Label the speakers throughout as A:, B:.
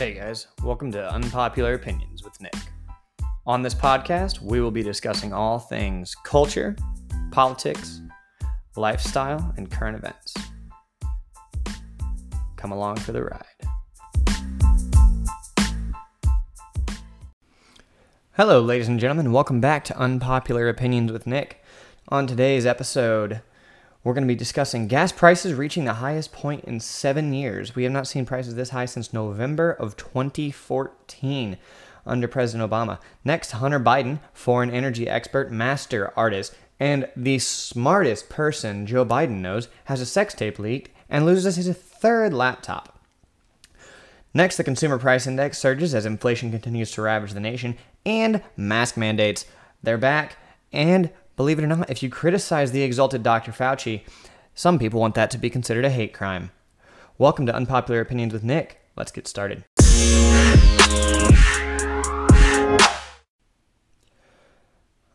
A: Hey guys, welcome to Unpopular Opinions with Nick. On this podcast, we will be discussing all things culture, politics, lifestyle, and current events. Come along for the ride. Hello, ladies and gentlemen. Welcome back to Unpopular Opinions with Nick. On today's episode, we're going to be discussing gas prices reaching the highest point in seven years. We have not seen prices this high since November of 2014 under President Obama. Next, Hunter Biden, foreign energy expert, master artist, and the smartest person Joe Biden knows, has a sex tape leaked and loses his third laptop. Next, the consumer price index surges as inflation continues to ravage the nation, and mask mandates. They're back, and believe it or not, if you criticize the exalted Dr. Fauci, some people want that to be considered a hate crime. Welcome to Unpopular Opinions with Nick. Let's get started.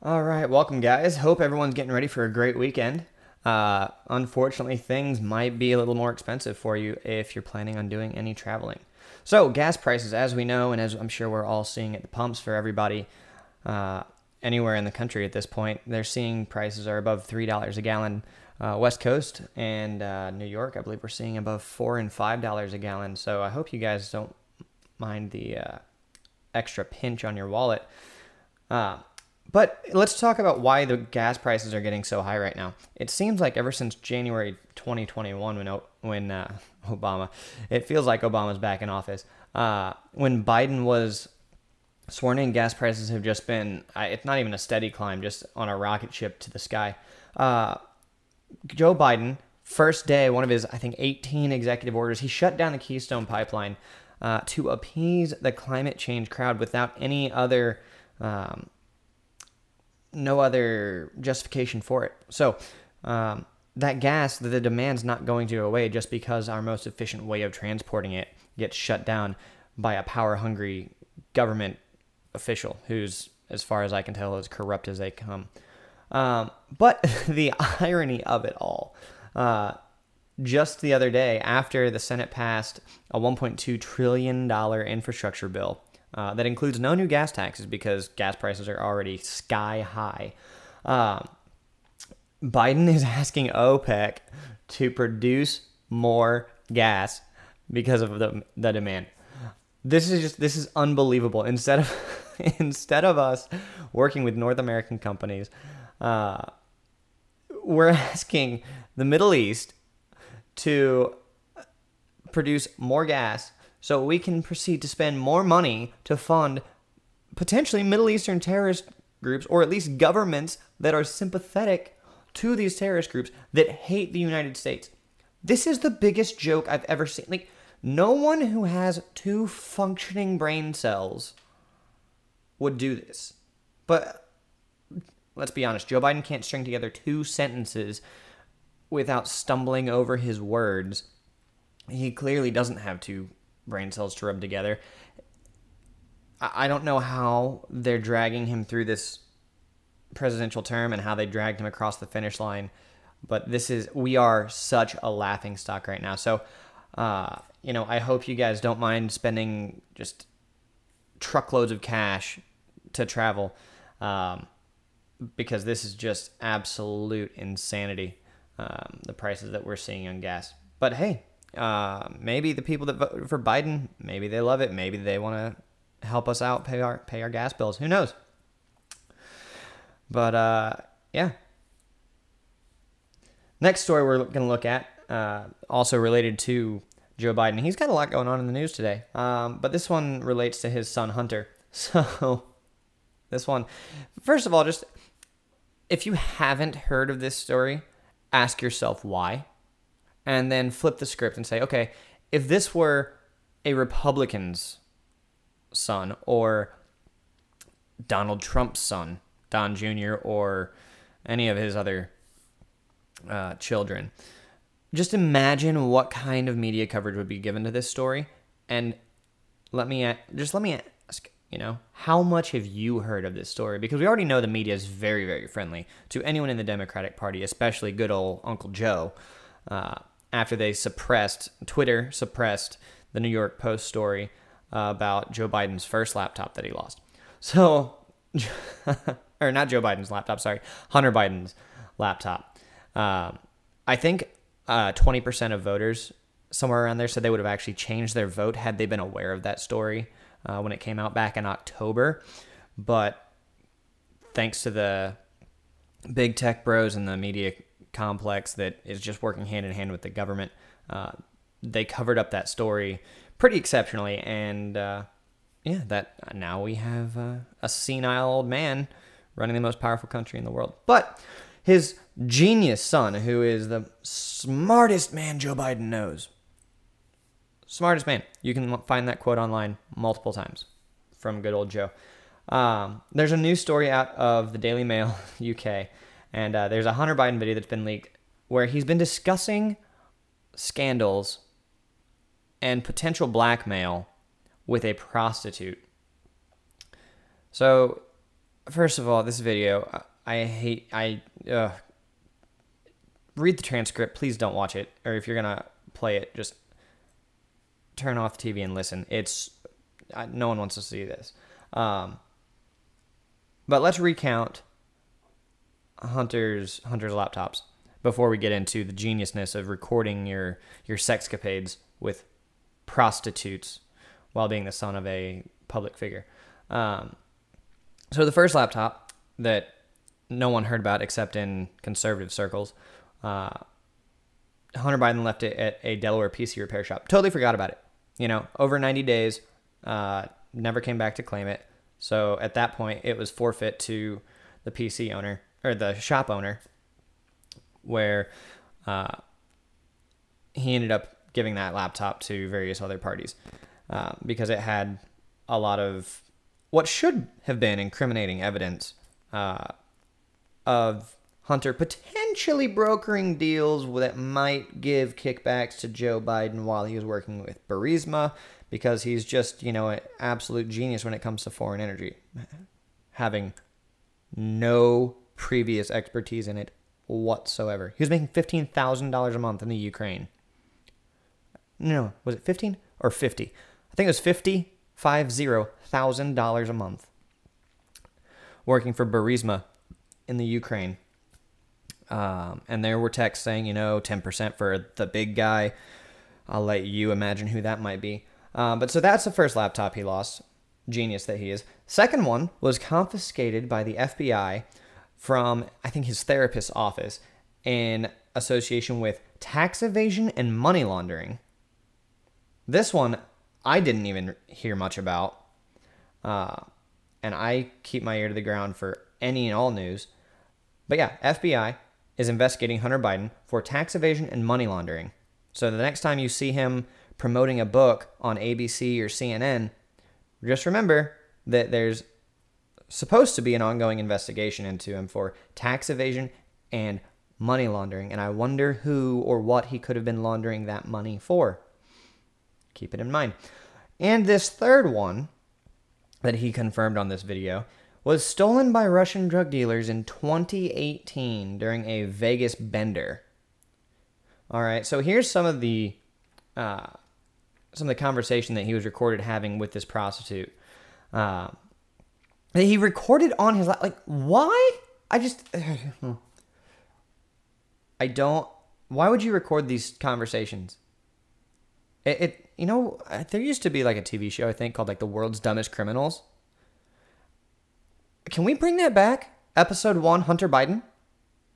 A: All right, welcome, guys. Hope everyone's getting ready for a great weekend. Uh, unfortunately, things might be a little more expensive for you if you're planning on doing any traveling. So, gas prices, as we know, and as I'm sure we're all seeing at the pumps for everybody uh, anywhere in the country at this point, they're seeing prices are above $3 a gallon. Uh, West Coast and uh, New York, I believe we're seeing above 4 and $5 a gallon. So, I hope you guys don't mind the uh, extra pinch on your wallet. Uh, but let's talk about why the gas prices are getting so high right now. It seems like ever since January 2021, when when uh, Obama, it feels like Obama's back in office. Uh, when Biden was sworn in, gas prices have just been, it's not even a steady climb, just on a rocket ship to the sky. Uh, Joe Biden, first day, one of his, I think, 18 executive orders, he shut down the Keystone Pipeline uh, to appease the climate change crowd without any other. Um, no other justification for it. So, um, that gas, the demand's not going to go away just because our most efficient way of transporting it gets shut down by a power hungry government official who's, as far as I can tell, as corrupt as they come. Um, but the irony of it all, uh, just the other day, after the Senate passed a $1.2 trillion infrastructure bill uh, that includes no new gas taxes because gas prices are already sky high. Um, Biden is asking OPEC to produce more gas because of the, the demand. This is just this is unbelievable. Instead of instead of us working with North American companies, uh, we're asking the Middle East to produce more gas so we can proceed to spend more money to fund potentially Middle Eastern terrorist groups or at least governments that are sympathetic to these terrorist groups that hate the United States. This is the biggest joke I've ever seen. Like, no one who has two functioning brain cells would do this. But let's be honest, Joe Biden can't string together two sentences without stumbling over his words. He clearly doesn't have two brain cells to rub together. I don't know how they're dragging him through this presidential term and how they dragged him across the finish line. But this is we are such a laughing stock right now. So, uh, you know, I hope you guys don't mind spending just truckloads of cash to travel, um, because this is just absolute insanity. Um, the prices that we're seeing on gas. But hey, uh, maybe the people that voted for Biden, maybe they love it. Maybe they want to help us out, pay our pay our gas bills. Who knows? But uh, yeah. Next story we're going to look at, uh, also related to Joe Biden. He's got a lot going on in the news today, um, but this one relates to his son Hunter. So, this one, first of all, just if you haven't heard of this story, ask yourself why, and then flip the script and say, okay, if this were a Republican's son or Donald Trump's son, Don Jr., or any of his other uh, children. Just imagine what kind of media coverage would be given to this story, and let me just let me ask, you know, how much have you heard of this story? Because we already know the media is very, very friendly to anyone in the Democratic Party, especially good old Uncle Joe. Uh, after they suppressed Twitter suppressed the New York Post story uh, about Joe Biden's first laptop that he lost. So, or not Joe Biden's laptop, sorry, Hunter Biden's laptop. Um, I think uh, 20% of voters somewhere around there said they would have actually changed their vote had they been aware of that story uh, when it came out back in October. But thanks to the big tech bros and the media complex that is just working hand in hand with the government, uh, they covered up that story pretty exceptionally. And uh, yeah, that now we have uh, a senile old man running the most powerful country in the world. But his genius son, who is the smartest man Joe Biden knows, smartest man. You can find that quote online multiple times from good old Joe. Um, there's a new story out of the Daily Mail UK, and uh, there's a Hunter Biden video that's been leaked where he's been discussing scandals and potential blackmail with a prostitute. So, first of all, this video, I hate, I, uh, read the transcript. Please don't watch it. Or if you're to play it, just turn off the TV and listen. It's, no one wants to see this. Um, but let's recount Hunter's Hunter's laptops before we get into the geniusness of recording your your sexcapades with prostitutes while being the son of a public figure. Um, so the first laptop that no one heard about except in conservative circles, uh, Hunter Biden left it at a Delaware PC repair shop. Totally forgot about it. You know, over 90 days, uh, never came back to claim it. So at that point, it was forfeit to the PC owner or the shop owner, where uh, he ended up giving that laptop to various other parties uh, because it had a lot of what should have been incriminating evidence uh, of Hunter potentially brokering deals that might give kickbacks to Joe Biden while he was working with Burisma because he's just, you know, an absolute genius when it comes to foreign energy, having no previous expertise in it whatsoever. He was making $15,000 a month in the Ukraine. No, was it 15 or 50? I think it was 50, five zero thousand dollars a month working for Burisma in the Ukraine. Um, and there were texts saying, you know, 10% for the big guy. I'll let you imagine who that might be. Um, but so that's the first laptop he lost. Genius that he is. Second one was confiscated by the FBI from, I think, his therapist's office in association with tax evasion and money laundering. This one I didn't even hear much about. Uh, and I keep my ear to the ground for any and all news. But yeah, FBI is investigating Hunter Biden for tax evasion and money laundering. So the next time you see him promoting a book on ABC or CNN, just remember that there's supposed to be an ongoing investigation into him for tax evasion and money laundering. And I wonder who or what he could have been laundering that money for. Keep it in mind. And this third one that he confirmed on this video was stolen by Russian drug dealers in 2018 during a Vegas bender. All right, so here's some of the uh, some of the conversation that he was recorded having with this prostitute. Uh, that he recorded on his like why? I just I don't. Why would you record these conversations? It, it you know there used to be like a TV show I think called like the world's dumbest criminals. Can we bring that back? Episode one, Hunter Biden,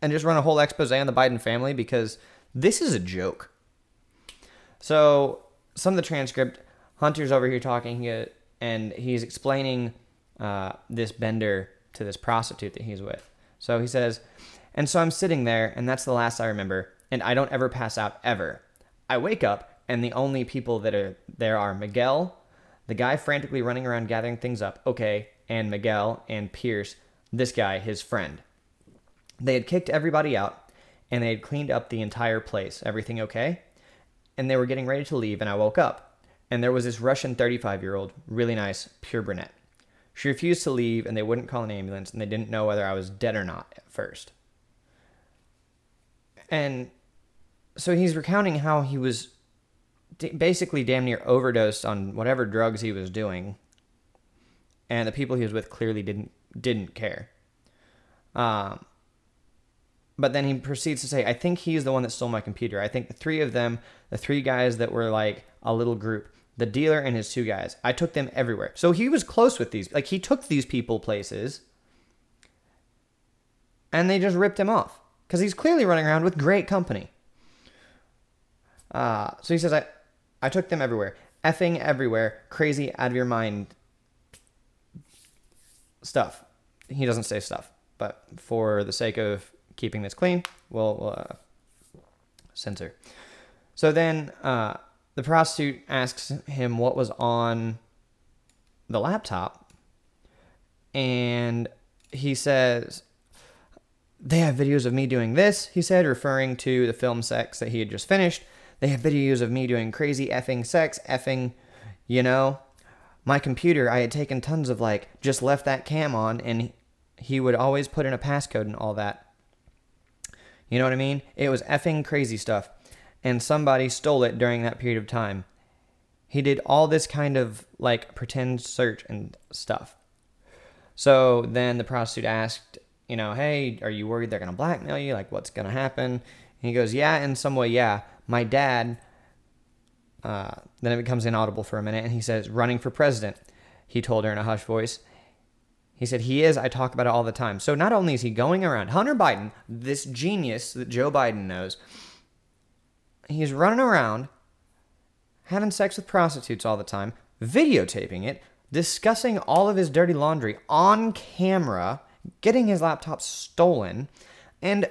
A: and just run a whole expose on the Biden family because this is a joke. So some of the transcript, Hunter's over here talking, and he's explaining uh, this bender to this prostitute that he's with. So he says, and so I'm sitting there, and that's the last I remember, and I don't ever pass out ever. I wake up, and the only people that are there are Miguel, the guy frantically running around gathering things up, okay, and Miguel and Pierce, this guy, his friend. They had kicked everybody out, and they had cleaned up the entire place. Everything okay? And they were getting ready to leave, and I woke up, and there was this Russian 35 year old, really nice, pure brunette. She refused to leave, and they wouldn't call an ambulance, and they didn't know whether I was dead or not at first. And so he's recounting how he was basically damn near overdosed on whatever drugs he was doing, and the people he was with clearly didn't didn't care. Um, but then he proceeds to say, "I think he's the one that stole my computer. I think the three of them, the three guys that were like a little group, the dealer and his two guys, I took them everywhere. So he was close with these. Like he took these people places." And they just ripped him off because he's clearly running around with great company. Uh, so he says, I, I took them everywhere. Effing everywhere. Crazy, out of your mind stuff. He doesn't say stuff, but for the sake of keeping this clean, we'll, uh, censor. So then uh, the prostitute asks him what was on the laptop, and he says, They have videos of me doing this, he said, referring to the film sex that he had just finished. They have videos of me doing crazy effing sex, effing, you know. My computer, I had taken tons of like, just left that cam on, and he would always put in a passcode and all that. You know what I mean? It was effing crazy stuff. And somebody stole it during that period of time. He did all this kind of like pretend search and stuff. So then the prostitute asked, you know, hey, are you worried they're going to blackmail you? Like, what's going to happen? And he goes, yeah, in some way, yeah my dad, uh, then it becomes inaudible for a minute, and he says, running for president. He told her in a hushed voice. He said, He is. I talk about it all the time. So not only is he going around, Hunter Biden, this genius that Joe Biden knows, he's running around having sex with prostitutes all the time, videotaping it, discussing all of his dirty laundry on camera, getting his laptop stolen, and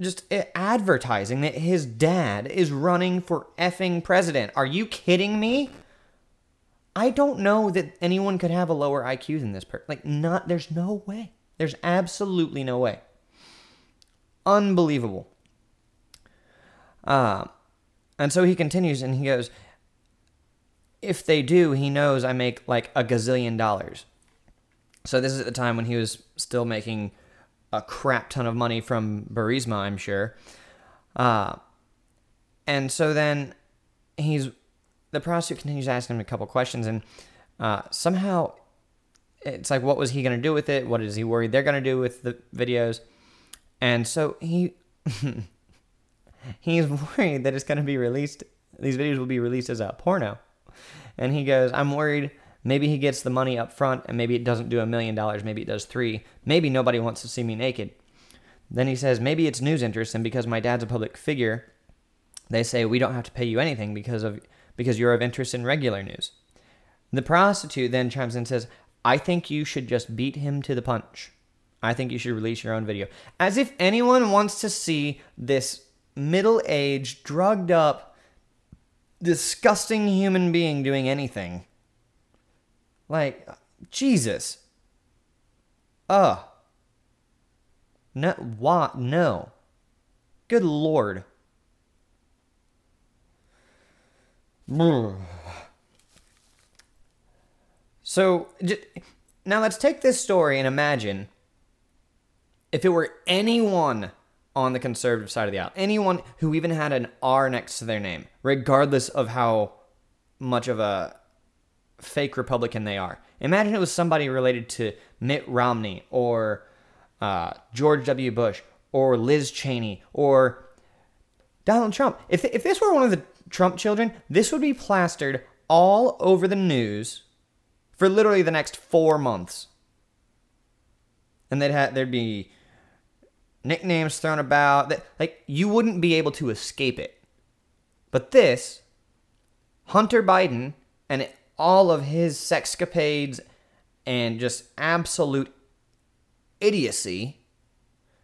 A: just advertising that his dad is running for effing president. Are you kidding me? I don't know that anyone could have a lower IQ than this person. Like, not, there's no way. There's absolutely no way. Unbelievable. Uh, and so he continues and he goes, if they do, he knows I make like a gazillion dollars. So this is at the time when he was still making a crap ton of money from Burisma, I'm sure. Uh, and so then he's the prostitute continues asking him a couple questions, and uh, somehow it's like, what was he going to do with it? What is he worried they're going to do with the videos? And so he he's worried that it's going to be released. These videos will be released as a porno, and he goes, "I'm worried." Maybe he gets the money up front and maybe it doesn't do a million dollars, maybe it does three. Maybe nobody wants to see me naked. Then he says, maybe it's news interest, and because my dad's a public figure, they say we don't have to pay you anything because of because you're of interest in regular news. The prostitute then chimes in and says, I think you should just beat him to the punch. I think you should release your own video. As if anyone wants to see this middle aged, drugged up, disgusting human being doing anything. Like, Jesus. Ugh. No, what? No. Good lord. So, now let's take this story and imagine if it were anyone on the conservative side of the aisle, anyone who even had an R next to their name, regardless of how much of a fake Republican they are. Imagine it was somebody related to Mitt Romney or uh, George W. Bush or Liz Cheney or Donald Trump. If, if this were one of the Trump children, this would be plastered all over the news for literally the next four months. And they'd have, there'd be nicknames thrown about. That, like, you wouldn't be able to escape it. But this, Hunter Biden and all of his sexcapades and just absolute idiocy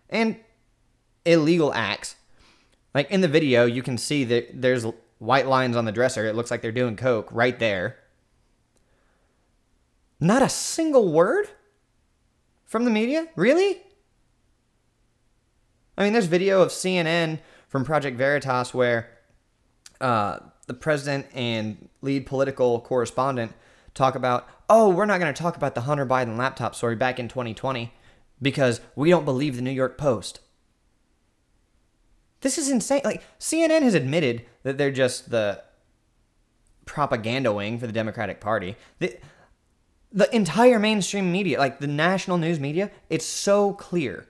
A: and illegal acts. Like in the video, you can see that there's white lines on the dresser. It looks like they're doing coke right there. Not a single word from the media? Really? I mean, there's video of CNN from Project Veritas where uh, the president and lead political correspondent talk about, oh, we're not going to talk about the Hunter Biden laptop story back in 2020 because we don't believe the New York Post. This is insane. Like CNN has admitted that they're just the propaganda wing for the Democratic Party. The, the entire mainstream media, like the national news media, it's so clear.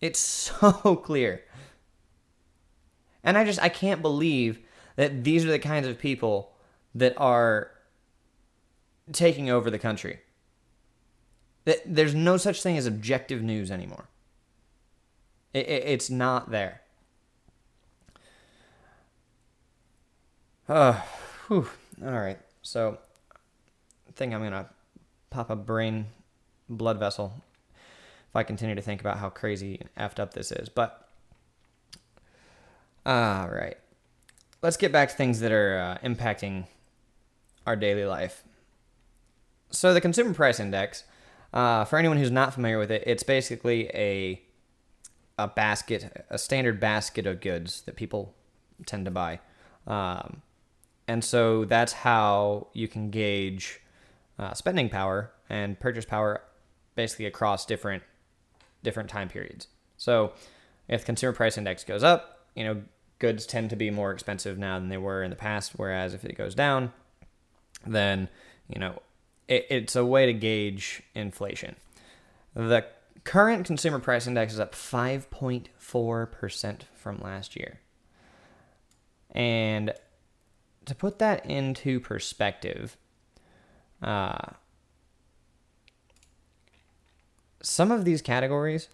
A: It's so clear. And I just I can't believe that these are the kinds of people that are taking over the country. That there's no such thing as objective news anymore. It, it, it's not there. Uh, whew. All right. So, I think I'm gonna pop a brain blood vessel if I continue to think about how crazy and effed up this is. But, all right. Let's get back to things that are uh, impacting our daily life. So, the Consumer Price Index, uh, for anyone who's not familiar with it, it's basically a a basket, a standard basket of goods that people tend to buy. Um, and so that's how you can gauge uh, spending power and purchase power basically across different different time periods. So if the consumer price index goes up, you know, goods tend to be more expensive now than they were in the past. Whereas if it goes down, then, you know, it, it's a way to gauge inflation. The current consumer price index is up 5.4% from last year. And to put that into perspective, uh, some of these categories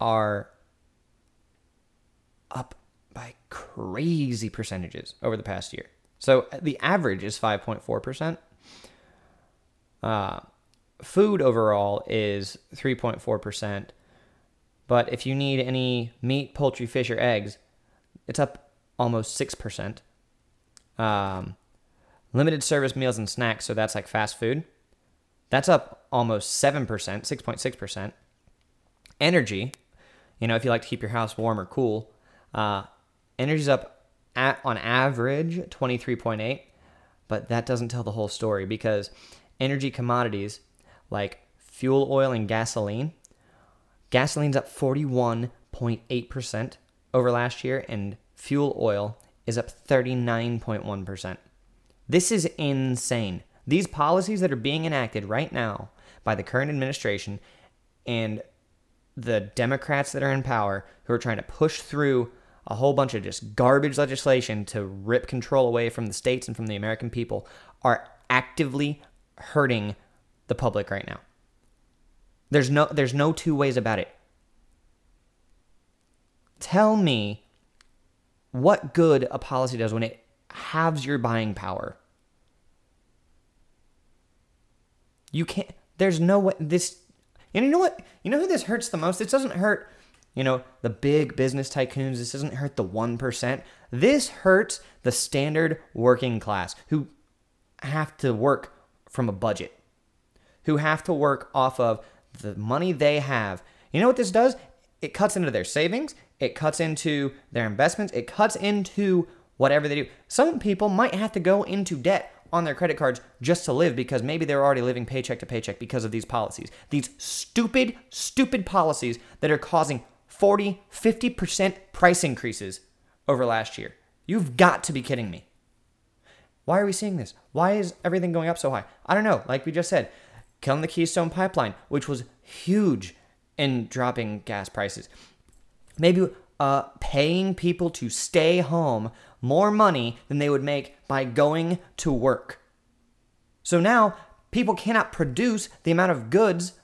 A: are up by crazy percentages over the past year. So the average is 5.4%. Uh, food overall is 3.4%. But if you need any meat, poultry, fish, or eggs, it's up almost 6%. Um, limited service meals and snacks, so that's like fast food. That's up almost 7%, 6.6%. Energy, you know, if you like to keep your house warm or cool, uh, energy's up at, on average 23.8, but that doesn't tell the whole story because energy commodities like fuel oil and gasoline, gasoline's up 41.8% over last year, and fuel oil is up 39.1%. This is insane. These policies that are being enacted right now by the current administration and the Democrats that are in power who are trying to push through a whole bunch of just garbage legislation to rip control away from the states and from the American people are actively hurting the public right now. There's no there's no two ways about it. Tell me what good a policy does when it halves your buying power. You can't, there's no way, this, and you know what? You know who this hurts the most? This doesn't hurt, you know, the big business tycoons. This doesn't hurt the 1%. This hurts the standard working class who have to work from a budget, who have to work off of the money they have. You know what this does? It cuts into their savings, it cuts into their investments, it cuts into whatever they do. Some people might have to go into debt on their credit cards just to live because maybe they're already living paycheck to paycheck because of these policies. These stupid, stupid policies that are causing 40, 50% price increases over last year. You've got to be kidding me. Why are we seeing this? Why is everything going up so high? I don't know. Like we just said, killing the Keystone Pipeline, which was huge in dropping gas prices maybe uh, paying people to stay home more money than they would make by going to work. So now people cannot produce the amount of goods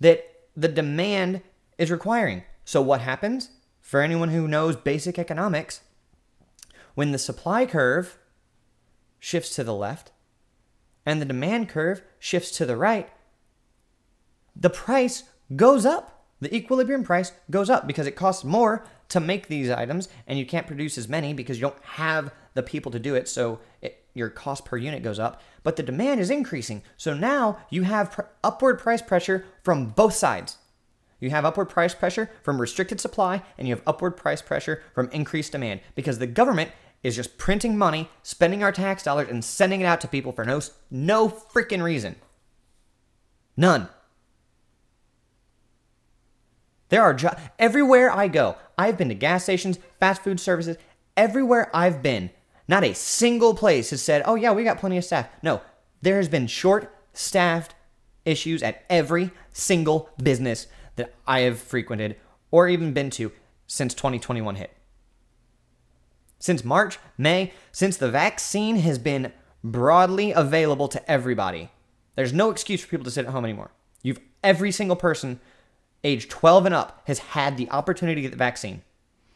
A: that the demand is requiring. So what happens? For anyone who knows basic economics, when the supply curve shifts to the left and the demand curve shifts to the right, the price goes up the equilibrium price goes up because it costs more to make these items and you can't produce as many because you don't have the people to do it. So it, your cost per unit goes up, but the demand is increasing. So now you have pr- upward price pressure from both sides. You have upward price pressure from restricted supply and you have upward price pressure from increased demand because the government is just printing money, spending our tax dollars and sending it out to people for no no freaking reason. None. There are jo- everywhere I go. I've been to gas stations, fast food services, everywhere I've been. Not a single place has said, "Oh yeah, we got plenty of staff." No, there has been short-staffed issues at every single business that I have frequented or even been to since 2021 hit. Since March, May, since the vaccine has been broadly available to everybody. There's no excuse for people to sit at home anymore. You've every single person age 12 and up has had the opportunity to get the vaccine.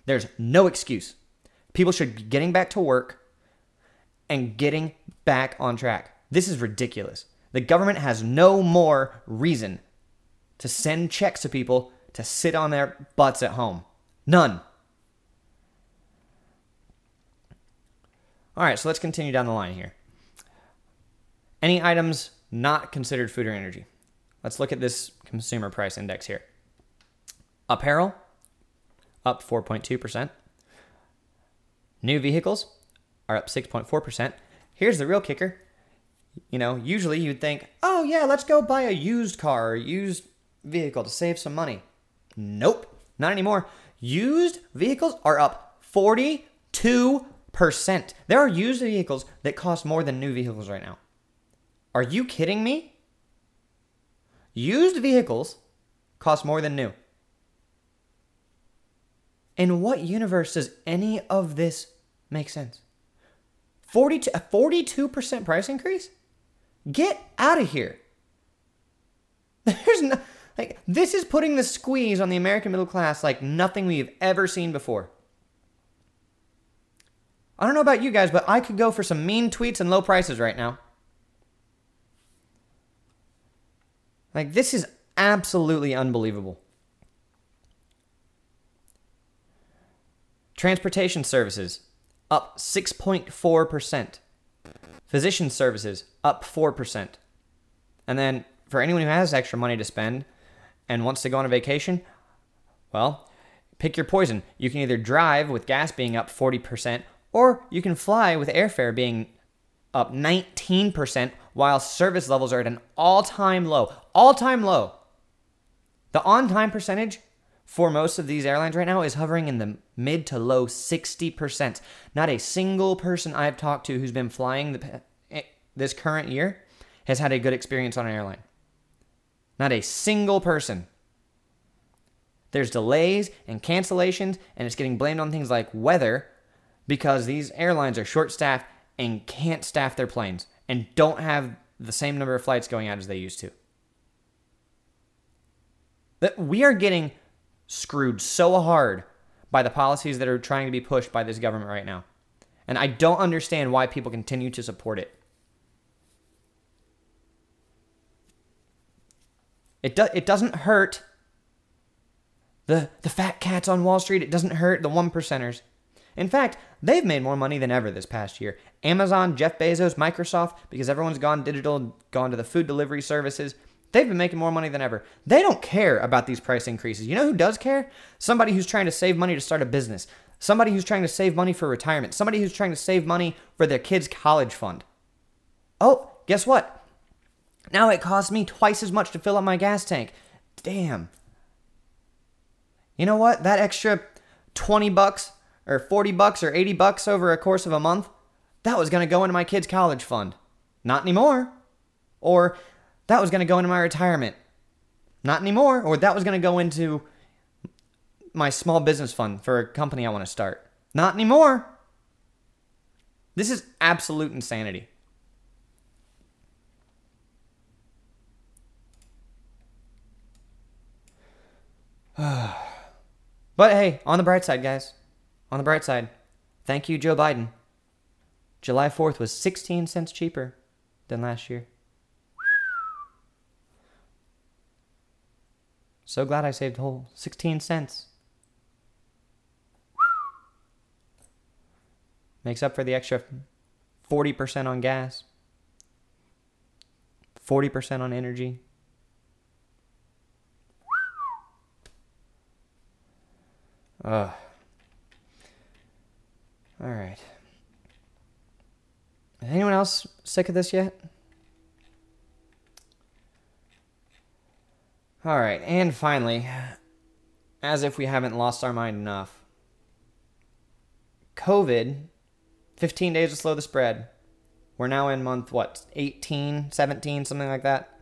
A: There's no excuse. People should be getting back to work and getting back on track. This is ridiculous. The government has no more reason to send checks to people to sit on their butts at home. None. All right, so let's continue down the line here. Any items not considered food or energy? Let's look at this consumer price index here. Apparel, up 4.2%. New vehicles are up 6.4%. Here's the real kicker. You know, usually you'd think, oh, yeah, let's go buy a used car used vehicle to save some money. Nope, not anymore. Used vehicles are up 42%. There are used vehicles that cost more than new vehicles right now. Are you kidding me? Used vehicles cost more than new. In what universe does any of this make sense? 42, a 42% price increase? Get out of here. There's no, like, this is putting the squeeze on the American middle class like nothing we've ever seen before. I don't know about you guys, but I could go for some mean tweets and low prices right now. Like, this is absolutely unbelievable. Transportation services up 6.4%. Physician services up 4%. And then for anyone who has extra money to spend and wants to go on a vacation, well, pick your poison. You can either drive with gas being up 40%, or you can fly with airfare being up 19%, while service levels are at an all time low. All time low. The on time percentage for most of these airlines right now is hovering in the mid to low 60%. Not a single person I've talked to who's been flying the, eh, this current year has had a good experience on an airline. Not a single person. There's delays and cancellations, and it's getting blamed on things like weather because these airlines are short staffed and can't staff their planes and don't have the same number of flights going out as they used to. That we are getting screwed so hard by the policies that are trying to be pushed by this government right now. And I don't understand why people continue to support it. It, do, it doesn't hurt the, the fat cats on Wall Street. It doesn't hurt the one percenters. In fact, they've made more money than ever this past year. Amazon, Jeff Bezos, Microsoft, because everyone's gone digital, gone to the food delivery services, They've been making more money than ever. They don't care about these price increases. You know who does care? Somebody who's trying to save money to start a business. Somebody who's trying to save money for retirement. Somebody who's trying to save money for their kids' college fund. Oh, guess what? Now it costs me twice as much to fill up my gas tank. Damn. You know what? That extra 20 bucks or 40 bucks or 80 bucks over a course of a month, that was going to go into my kids' college fund. Not anymore. Or that was going to go into my retirement. Not anymore. Or that was going to go into my small business fund for a company I want to start. Not anymore. This is absolute insanity. but hey, on the bright side, guys, on the bright side, thank you, Joe Biden. July 4th was 16 cents cheaper than last year. So glad I saved whole 16 cents. Makes up for the extra 40% on gas, 40% on energy. Ugh. All right. Is Anyone else sick of this yet? All right, and finally, as if we haven't lost our mind enough, COVID, 15 days to slow the spread. We're now in month, what, 18, 17, something like that.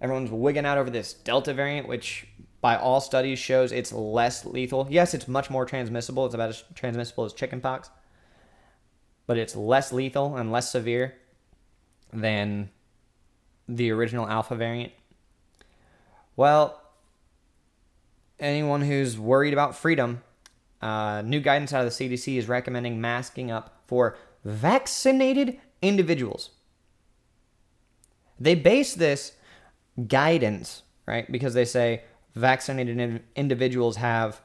A: Everyone's wigging out over this Delta variant, which by all studies shows it's less lethal. Yes, it's much more transmissible. It's about as transmissible as chickenpox, but it's less lethal and less severe than the original Alpha variant. Well, anyone who's worried about freedom, uh, new guidance out of the CDC is recommending masking up for vaccinated individuals. They base this guidance, right? Because they say vaccinated individuals have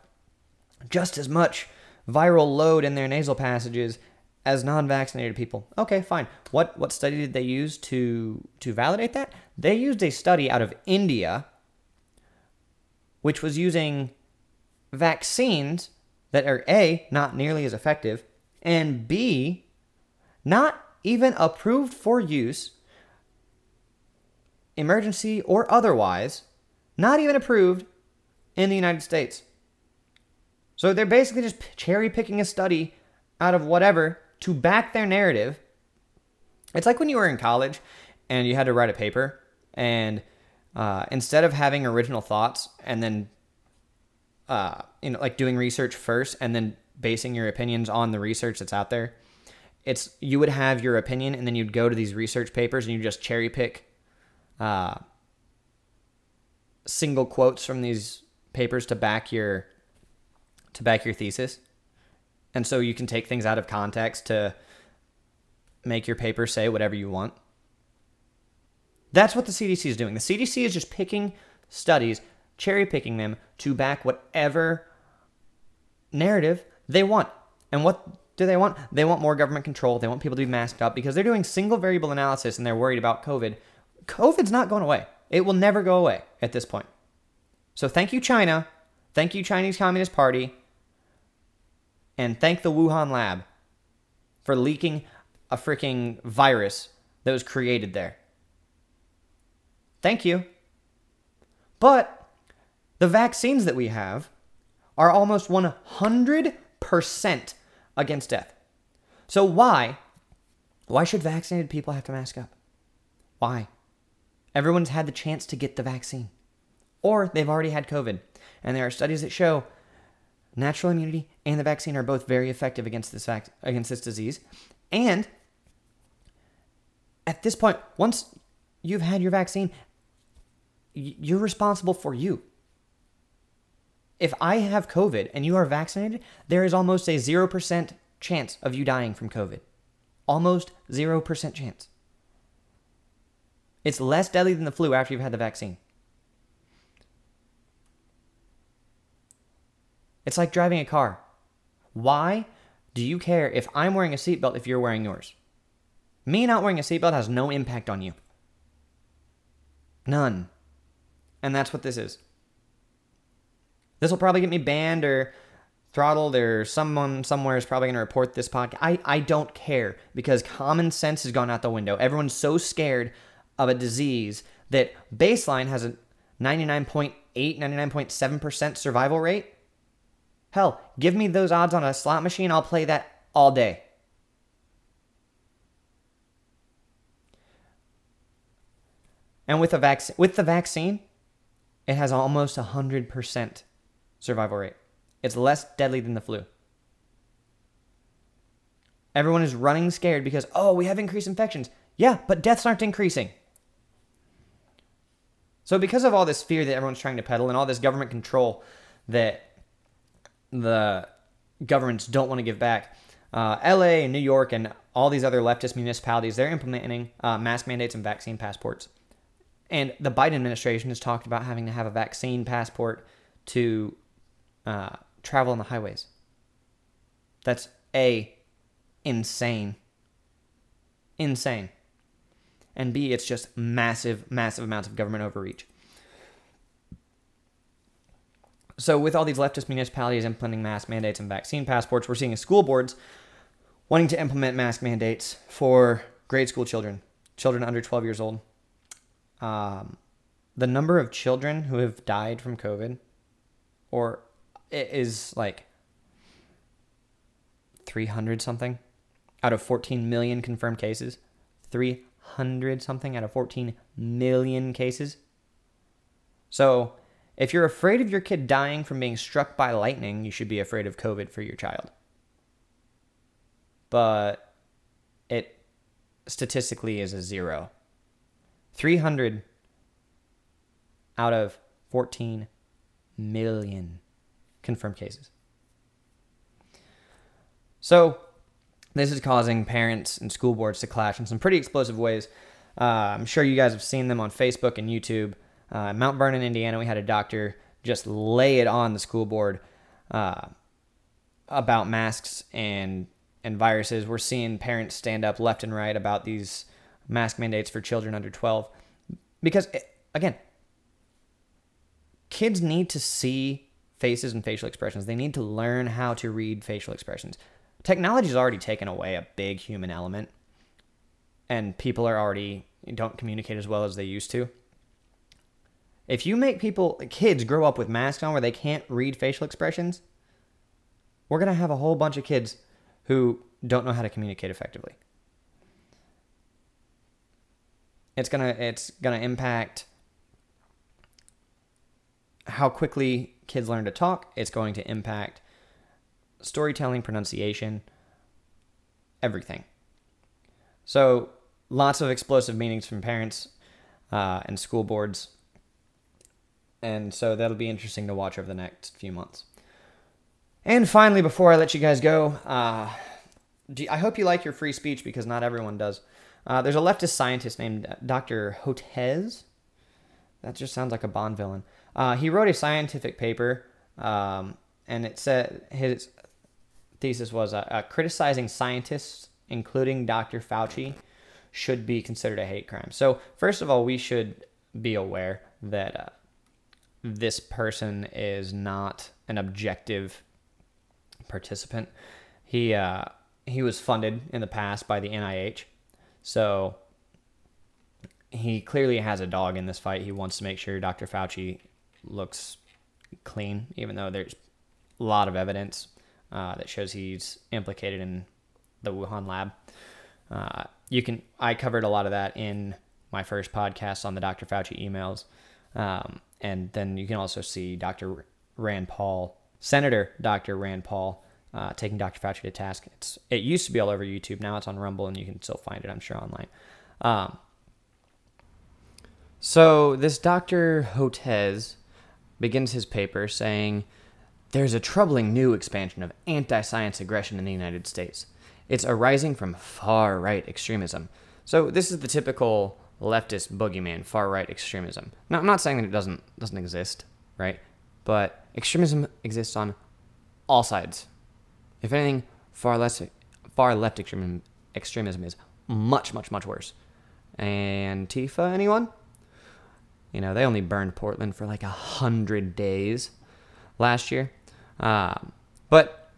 A: just as much viral load in their nasal passages as non-vaccinated people. Okay, fine. What what study did they use to to validate that? They used a study out of India which was using vaccines that are A not nearly as effective and B not even approved for use emergency or otherwise, not even approved in the United States. So they're basically just cherry picking a study out of whatever to back their narrative. It's like when you were in college and you had to write a paper, and uh, instead of having original thoughts and then, uh, you know, like doing research first and then basing your opinions on the research that's out there, it's you would have your opinion and then you'd go to these research papers and you just cherry pick uh, single quotes from these papers to back your to back your thesis. And so you can take things out of context to make your paper say whatever you want. That's what the CDC is doing. The CDC is just picking studies, cherry picking them to back whatever narrative they want. And what do they want? They want more government control. They want people to be masked up because they're doing single variable analysis and they're worried about COVID. COVID's not going away. It will never go away at this point. So thank you, China. Thank you, Chinese Communist Party. And thank the Wuhan lab for leaking a freaking virus that was created there. Thank you. But the vaccines that we have are almost 100% against death. So why? Why should vaccinated people have to mask up? Why? Everyone's had the chance to get the vaccine, or they've already had COVID. And there are studies that show natural immunity and the vaccine are both very effective against this vac- against this disease. And at this point, once you've had your vaccine, you're responsible for you. If I have COVID and you are vaccinated, there is almost a 0% chance of you dying from COVID. Almost 0% chance. It's less deadly than the flu after you've had the vaccine. It's like driving a car. Why do you care if I'm wearing a seatbelt if you're wearing yours? Me not wearing a seatbelt has no impact on you. None. And that's what this is. This will probably get me banned or throttled or someone somewhere is probably going to report this podcast. I, I don't care because common sense has gone out the window. Everyone's so scared of a disease that baseline has a 99.8, 99.7% survival rate. Hell, give me those odds on a slot machine, I'll play that all day. And with a vac- with the vaccine, it has almost a 100% survival rate. It's less deadly than the flu. Everyone is running scared because, oh, we have increased infections. Yeah, but deaths aren't increasing. So, because of all this fear that everyone's trying to peddle and all this government control that the governments don't want to give back, uh, LA and New York and all these other leftist municipalities, they're implementing uh, mask mandates and vaccine passports. And the Biden administration has talked about having to have a vaccine passport to uh, travel on the highways. That's A, insane. Insane and B, it's just massive, massive amounts of government overreach. So, with all these leftist municipalities implementing mask mandates and vaccine passports, we're seeing school boards wanting to implement mask mandates for grade school children, children under 12 years old. Um, the number of children who have died from COVID, or it is like 300 something out of 14 million confirmed cases. 300 something out of 14 million cases. So, if you're afraid of your kid dying from being struck by lightning, you should be afraid of COVID for your child. But it statistically is a zero. 300 out of 14 million confirmed cases. So, this is causing parents and school boards to clash in some pretty explosive ways. Uh, I'm sure you guys have seen them on Facebook and YouTube. Uh, Mount Vernon, Indiana, we had a doctor just lay it on the school board uh, about masks and and viruses. We're seeing parents stand up left and right about these mask mandates for children under 12 because eh, again, kids need to see faces and facial expressions. They need to learn how to read facial expressions. Technology has already taken away a big human element, and people are already don't communicate as well as they used to. If you make people, kids, grow up with masks on where they can't read facial expressions, we're going to have a whole bunch of kids who don't know how to communicate effectively. It's going to it's going to impact how quickly kids learn to talk. It's going to impact storytelling, pronunciation, everything. So, lots of explosive meetings from parents uh, and school boards and so that'll be interesting to watch over the next few months. And finally, before I let you guys go, uh, I hope you like your free speech because not everyone does. Uh, there's a leftist scientist named Dr. Hotez. That just sounds like a Bond villain. Uh, he wrote a scientific paper, um, and it said his thesis was uh, uh, criticizing scientists, including Dr. Fauci, should be considered a hate crime. So, first of all, we should be aware that uh, this person is not an objective participant. He uh, he was funded in the past by the NIH, so he clearly has a dog in this fight. He wants to make sure Dr. Fauci looks clean, even though there's a lot of evidence uh, that shows he's implicated in the Wuhan lab. Uh, you can I covered a lot of that in my first podcast on the Dr. Fauci emails. Um, and then you can also see Dr. Rand Paul, Senator Dr. Rand Paul, uh, taking Dr. Fauci to task. It's it used to be all over YouTube. Now it's on Rumble, and you can still find it, I'm sure, online. Um, so this Dr. Hotez begins his paper saying, "There's a troubling new expansion of anti-science aggression in the United States. It's arising from far-right extremism." So this is the typical leftist boogeyman, far right extremism. Now, I'm not saying that it doesn't doesn't exist, right? But extremism exists on all sides. If anything, far less far left extremism extremism is much much much worse. Antifa, anyone? You know, they only burned Portland for like a hundred days last year. Uh, but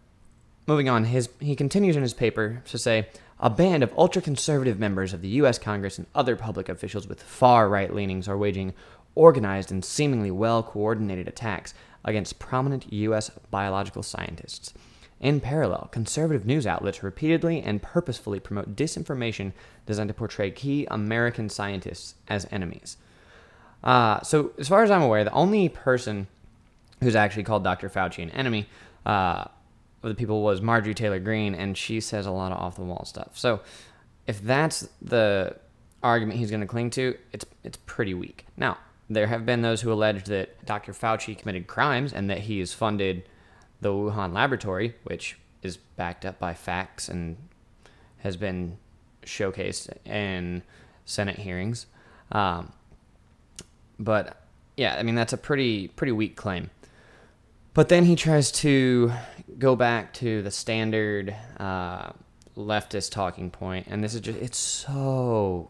A: moving on, his he continues in his paper to say a band of ultra conservative members of the U.S. Congress and other public officials with far right leanings are waging organized and seemingly well coordinated attacks against prominent U.S. biological scientists. In parallel, conservative news outlets repeatedly and purposefully promote disinformation designed to portray key American scientists as enemies. Uh, so, as far as I'm aware, the only person who's actually called Dr. Fauci an enemy uh, of the people was Marjorie Taylor Greene, and she says a lot of off the wall stuff. So if that's the argument he's going to cling to, it's it's pretty weak. Now there have been those who allege that Dr. Fauci committed crimes and that he has funded the Wuhan laboratory, which is backed up by facts and has been showcased in Senate hearings. Um, but yeah, I mean that's a pretty pretty weak claim. But then he tries to go back to the standard uh, leftist talking point, and this is just, it's so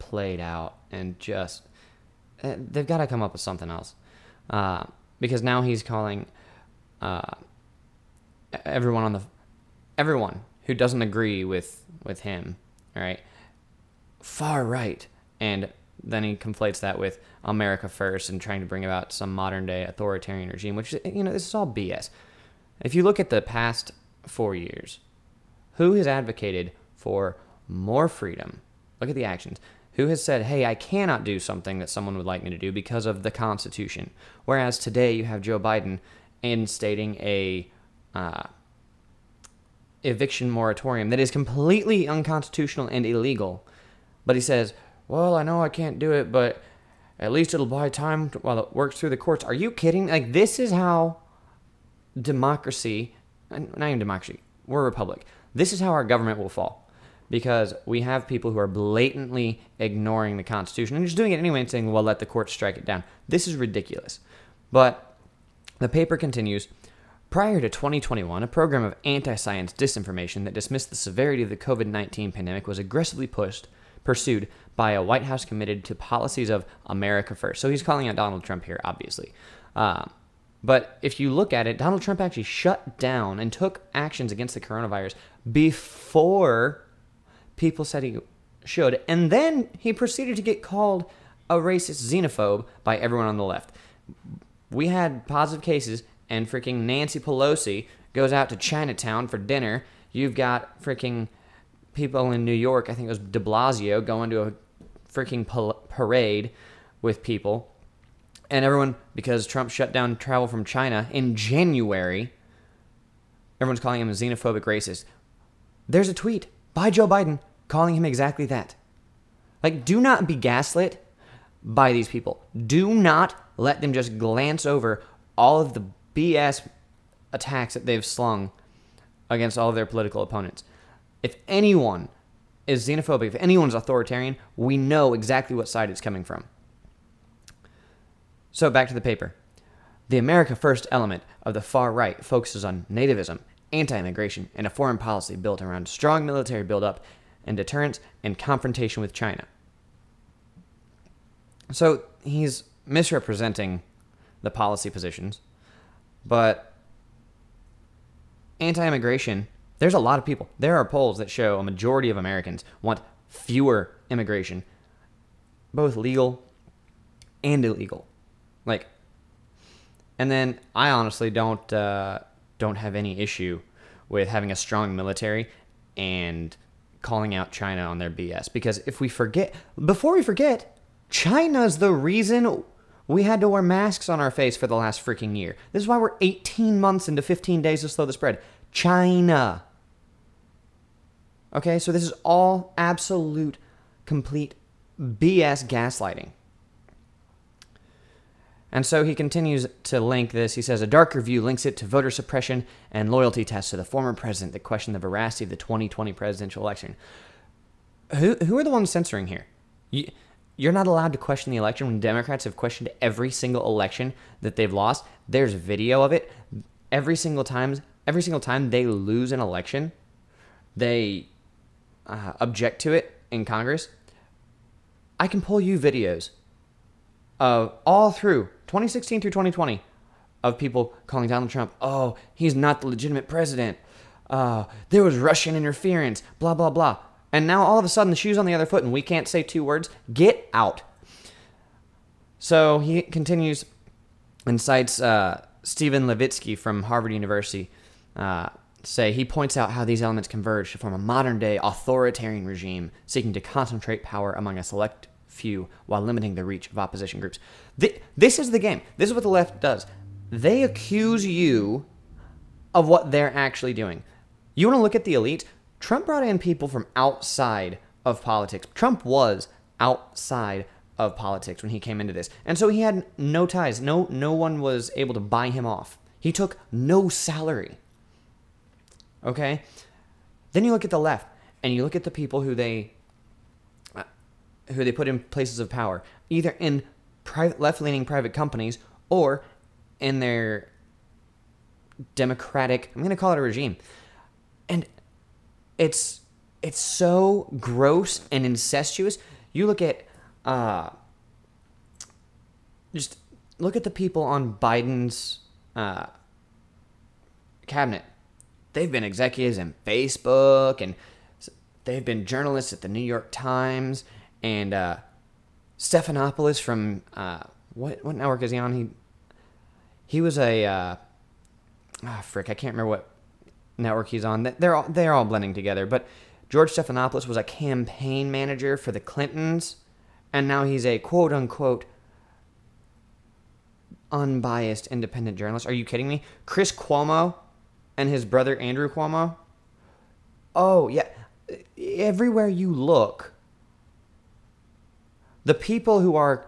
A: played out and just, eh, they've got to come up with something else. Uh, because now he's calling uh, everyone on the, everyone who doesn't agree with, with him, right? far right. And then he conflates that with America first and trying to bring about some modern day authoritarian regime, which you know this is all BS. If you look at the past four years, who has advocated for more freedom? Look at the actions. Who has said, hey, I cannot do something that someone would like me to do because of the Constitution? Whereas today you have Joe Biden instating a uh, eviction moratorium that is completely unconstitutional and illegal. But he says, well, I know I can't do it, but at least it'll buy time while it works through the courts. Are you kidding? Like, this is how democracy, not even democracy, we're a republic. This is how our government will fall because we have people who are blatantly ignoring the Constitution and just doing it anyway and saying, well, let the courts strike it down. This is ridiculous. But the paper continues. Prior to 2021, a program of anti science disinformation that dismissed the severity of the COVID 19 pandemic was aggressively pushed, pursued by a White House committed to policies of America First. So he's calling out Donald Trump here, obviously. Um, but if you look at it, Donald Trump actually shut down and took actions against the coronavirus before people said he should. And then he proceeded to get called a racist xenophobe by everyone on the left. We had positive cases, and freaking Nancy Pelosi goes out to Chinatown for dinner. You've got freaking people in New York, I think it was de Blasio, going to a freaking parade with people and everyone because Trump shut down travel from China in January. Everyone's calling him a xenophobic racist. There's a tweet by Joe Biden calling him exactly that. Like, do not be gaslit by these people. Do not let them just glance over all of the BS attacks that they've slung against all of their political opponents. If anyone is xenophobic, if anyone's authoritarian, we know exactly what side it's coming from. So back to the paper. The America First element of the far right focuses on nativism, anti immigration, and a foreign policy built around strong military buildup and deterrence and confrontation with China. So he's misrepresenting the policy positions, but anti immigration, there's a lot of people. There are polls that show a majority of Americans want fewer immigration, both legal and illegal. Like, and then I honestly don't uh, don't have any issue with having a strong military and calling out China on their BS because if we forget before we forget, China's the reason we had to wear masks on our face for the last freaking year. This is why we're 18 months into 15 days to slow the spread. China. Okay, so this is all absolute, complete BS gaslighting. And so he continues to link this. He says a darker view links it to voter suppression and loyalty tests to the former president that question the veracity of the 2020 presidential election. Who, who are the ones censoring here? You, you're not allowed to question the election when Democrats have questioned every single election that they've lost. There's video of it. Every single time, every single time they lose an election, they uh, object to it in Congress. I can pull you videos of all through 2016 through 2020 of people calling Donald Trump, oh, he's not the legitimate president. Uh, there was Russian interference, blah, blah, blah. And now all of a sudden the shoe's on the other foot and we can't say two words. Get out. So he continues and cites uh, Steven Levitsky from Harvard University. Uh, say he points out how these elements converge to form a modern day authoritarian regime seeking to concentrate power among a select few while limiting the reach of opposition groups. This is the game. This is what the left does. They accuse you of what they're actually doing. You want to look at the elite? Trump brought in people from outside of politics. Trump was outside of politics when he came into this. And so he had no ties. No no one was able to buy him off. He took no salary. Okay? Then you look at the left and you look at the people who they who they put in places of power, either in private left-leaning private companies or in their democratic i'm going to call it a regime. And it's it's so gross and incestuous. You look at uh just look at the people on biden's uh cabinet they've been executives in facebook and they've been journalists at the new york times and uh Stephanopoulos from uh, what what network is he on? He he was a uh, ah frick, I can't remember what network he's on. They're all, they're all blending together. But George Stephanopoulos was a campaign manager for the Clintons, and now he's a quote unquote unbiased independent journalist. Are you kidding me? Chris Cuomo and his brother Andrew Cuomo. Oh yeah, everywhere you look, the people who are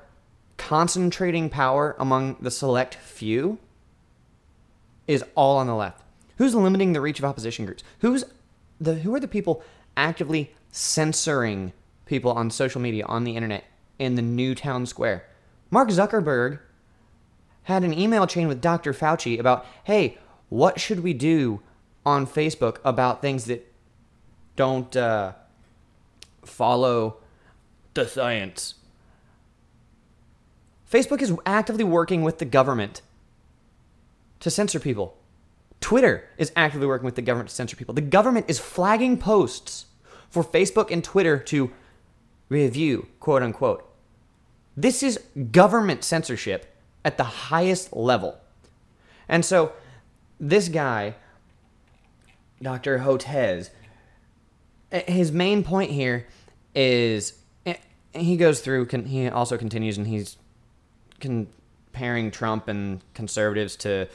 A: concentrating power among the select few is all on the left. Who's limiting the reach of opposition groups? Who's the who are the people actively censoring people on social media on the internet in the new town square? Mark Zuckerberg had an email chain with Dr. Fauci about, "Hey, what should we do on Facebook about things that don't uh, follow the science?" Facebook is actively working with the government to censor people. Twitter is actively working with the government to censor people. The government is flagging posts for Facebook and Twitter to review, quote unquote. This is government censorship at the highest level. And so this guy, Dr. Hotez, his main point here is he goes through, he also continues and he's comparing Trump and conservatives to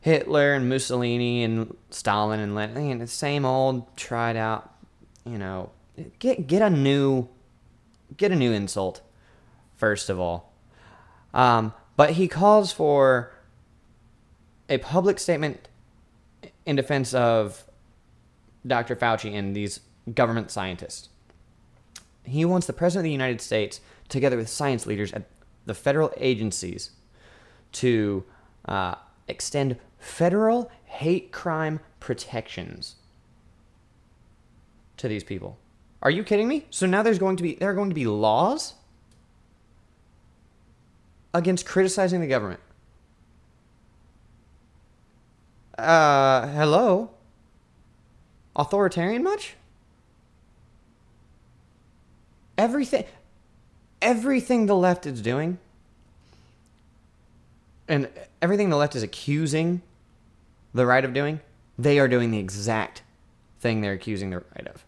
A: Hitler and Mussolini and Stalin and Lenin. The same old tried out, you know, get get a new get a new insult first of all. Um, but he calls for a public statement in defense of Dr. Fauci and these government scientists. He wants the President of the United States, together with science leaders at the federal agencies, to uh, extend federal hate crime protections to these people. Are you kidding me? So now there's going to be there are going to be laws against criticizing the government. Uh, hello? Authoritarian much? Everything everything the left is doing and everything the left is accusing the right of doing, they are doing the exact thing they're accusing the right of.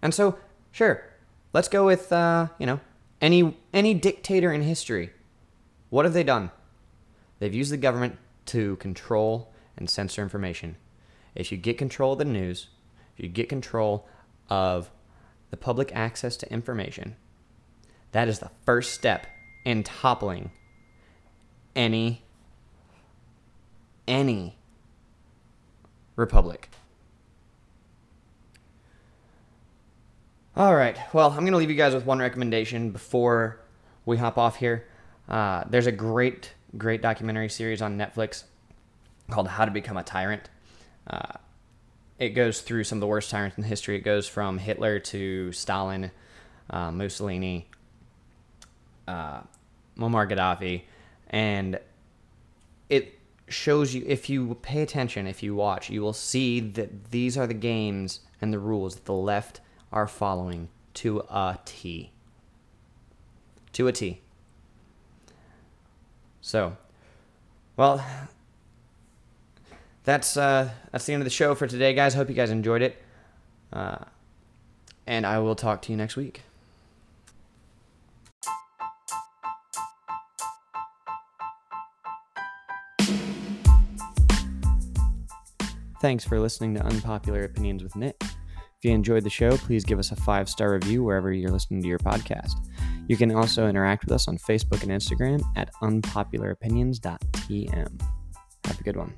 A: And so, sure, let's go with uh, you know any any dictator in history. What have they done? They've used the government to control and censor information. If you get control of the news, if you get control of the public access to information, that is the first step in toppling any any republic. All right. Well, I'm going to leave you guys with one recommendation before we hop off here. Uh, there's a great, great documentary series on Netflix called How to Become a Tyrant. Uh, it goes through some of the worst tyrants in history. It goes from Hitler to Stalin, uh, Mussolini, uh, Muammar Gaddafi, and it shows you if you pay attention, if you watch, you will see that these are the games and the rules that the left are following to a T. To a T. So, well, that's uh, that's the end of the show for today, guys. Hope you guys enjoyed it, uh, and I will talk to you next week. Thanks for listening to Unpopular Opinions with Nick. If you enjoyed the show, please give us a five star review wherever you're listening to your podcast. You can also interact with us on Facebook and Instagram at unpopularopinions.tm. Have a good one.